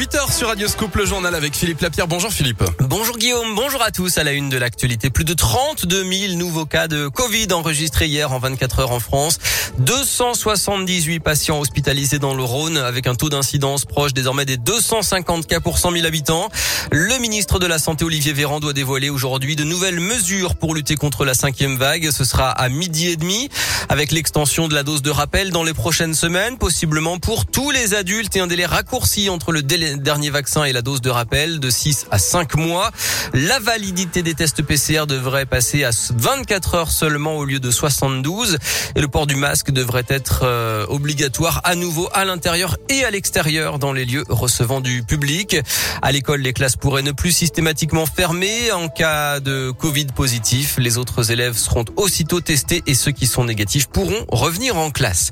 8h sur Radio Scoop, le journal avec Philippe Lapierre. Bonjour Philippe. Bonjour Guillaume, bonjour à tous. À la une de l'actualité, plus de 32 000 nouveaux cas de Covid enregistrés hier en 24 heures en France. 278 patients hospitalisés dans le Rhône avec un taux d'incidence proche désormais des 250 cas pour 100 000 habitants. Le ministre de la Santé Olivier Véran doit dévoiler aujourd'hui de nouvelles mesures pour lutter contre la cinquième vague. Ce sera à midi et demi avec l'extension de la dose de rappel dans les prochaines semaines, possiblement pour tous les adultes et un délai raccourci entre le dernier vaccin et la dose de rappel de 6 à 5 mois. La validité des tests PCR devrait passer à 24 heures seulement au lieu de 72 et le port du masque devrait être euh, obligatoire à nouveau à l'intérieur et à l'extérieur dans les lieux recevant du public. À l'école, les classes pourraient ne plus systématiquement fermer en cas de Covid positif. Les autres élèves seront aussitôt testés et ceux qui sont négatifs pourront revenir en classe.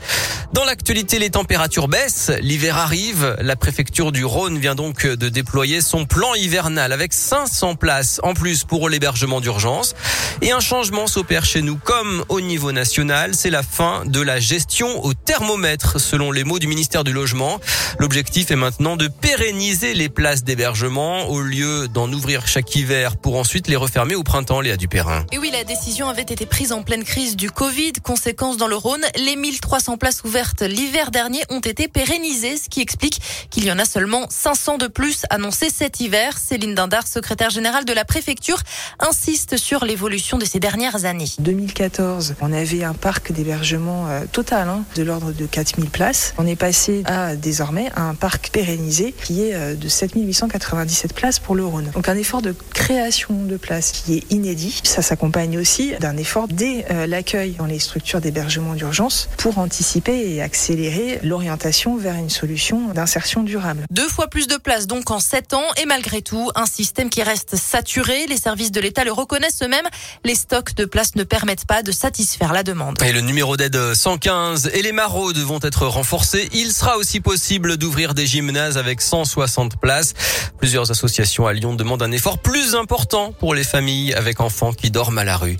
Dans l'actualité, les températures baissent, l'hiver arrive, la préfecture du Rhône vient donc de déployer son plan hivernal avec 500 places en plus pour l'hébergement d'urgence. Et un changement s'opère chez nous comme au niveau national, c'est la fin de la gestion au thermomètre selon les mots du ministère du Logement. L'objectif est maintenant de pérenniser les places d'hébergement au lieu d'en ouvrir chaque hiver pour ensuite les refermer au printemps, Léa Dupérin. Et oui, la décision avait été prise en pleine crise du Covid. Conséquence dans le Rhône, les 1300 places ouvertes l'hiver dernier ont été pérennisées, ce qui explique qu'il y en a seulement 500 de plus annoncés cet hiver. Céline Dindar, secrétaire générale de la préfecture, insiste sur l'évolution de ces dernières années. 2014, on avait un parc d'hébergement euh, total hein, de l'ordre de 4000 places. On est passé à désormais un parc pérennisé qui est euh, de 7897 places pour le Rhône. Donc un effort de création de places qui est inédit. Ça s'accompagne aussi d'un effort dès euh, l'accueil dans les structures d'hébergement d'urgence pour anticiper et accélérer l'orientation vers une solution d'insertion durable. Deux fois plus de places donc en sept ans et malgré tout un système qui reste saturé. Les services de l'État le reconnaissent eux-mêmes. Les stocks de places ne permettent pas de satisfaire la demande. Et le numéro d'aide 115 et les maraudes vont être renforcés. Il sera aussi possible d'ouvrir des gymnases avec 160 places. Plusieurs associations à Lyon demandent un effort plus important pour les familles avec enfants qui dorment à la rue.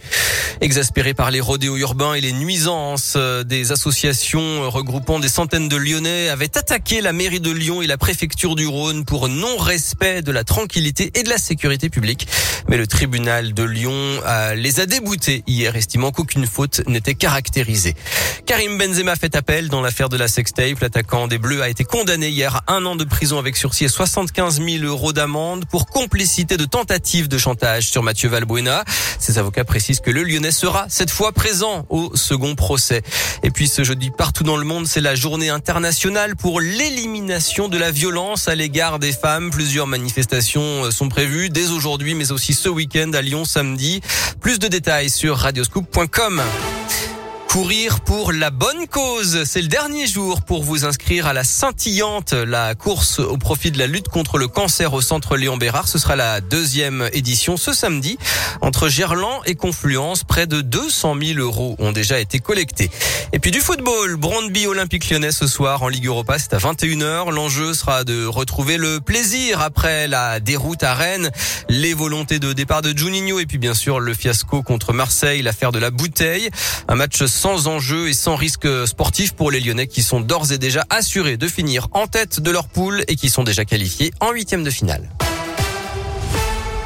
Exaspérés par les rodéos urbains et les nuisances, euh, des associations regroupant des centaines de Lyonnais avaient attaqué la mairie de Lyon et la préfecture du Rhône pour non-respect de la tranquillité et de la sécurité publique. Mais le tribunal de Lyon euh, les a déboutés hier, estimant qu'aucune faute n'était caractérisée. Karim Benzema fait appel dans l'affaire de la sextape. L'attaquant des Bleus a été condamné hier à un an de prison avec sursis et 75 000 euros d'amende pour complicité de tentative de chantage sur Mathieu Valbuena. Ses avocats précisent que le Lyonnais sera cette fois présent au second procès. Et puis ce jeudi, partout dans le monde, c'est la journée internationale pour l'élimination de la violence à l'égard des femmes. Plusieurs manifestations euh, sont prévues dès aujourd'hui, mais aussi ce week-end à Lyon samedi. Plus de détails sur radioscoop.com. Courir pour la bonne cause, c'est le dernier jour pour vous inscrire à la scintillante, la course au profit de la lutte contre le cancer au centre Léon Bérard. Ce sera la deuxième édition ce samedi. Entre Gerland et Confluence, près de 200 000 euros ont déjà été collectés. Et puis du football, Brandby Olympique Lyonnais ce soir en Ligue Europa, c'est à 21h. L'enjeu sera de retrouver le plaisir après la déroute à Rennes, les volontés de départ de Juninho et puis bien sûr le fiasco contre Marseille, l'affaire de la bouteille. Un match sans enjeu et sans risque sportif pour les Lyonnais qui sont d'ores et déjà assurés de finir en tête de leur poule et qui sont déjà qualifiés en huitième de finale.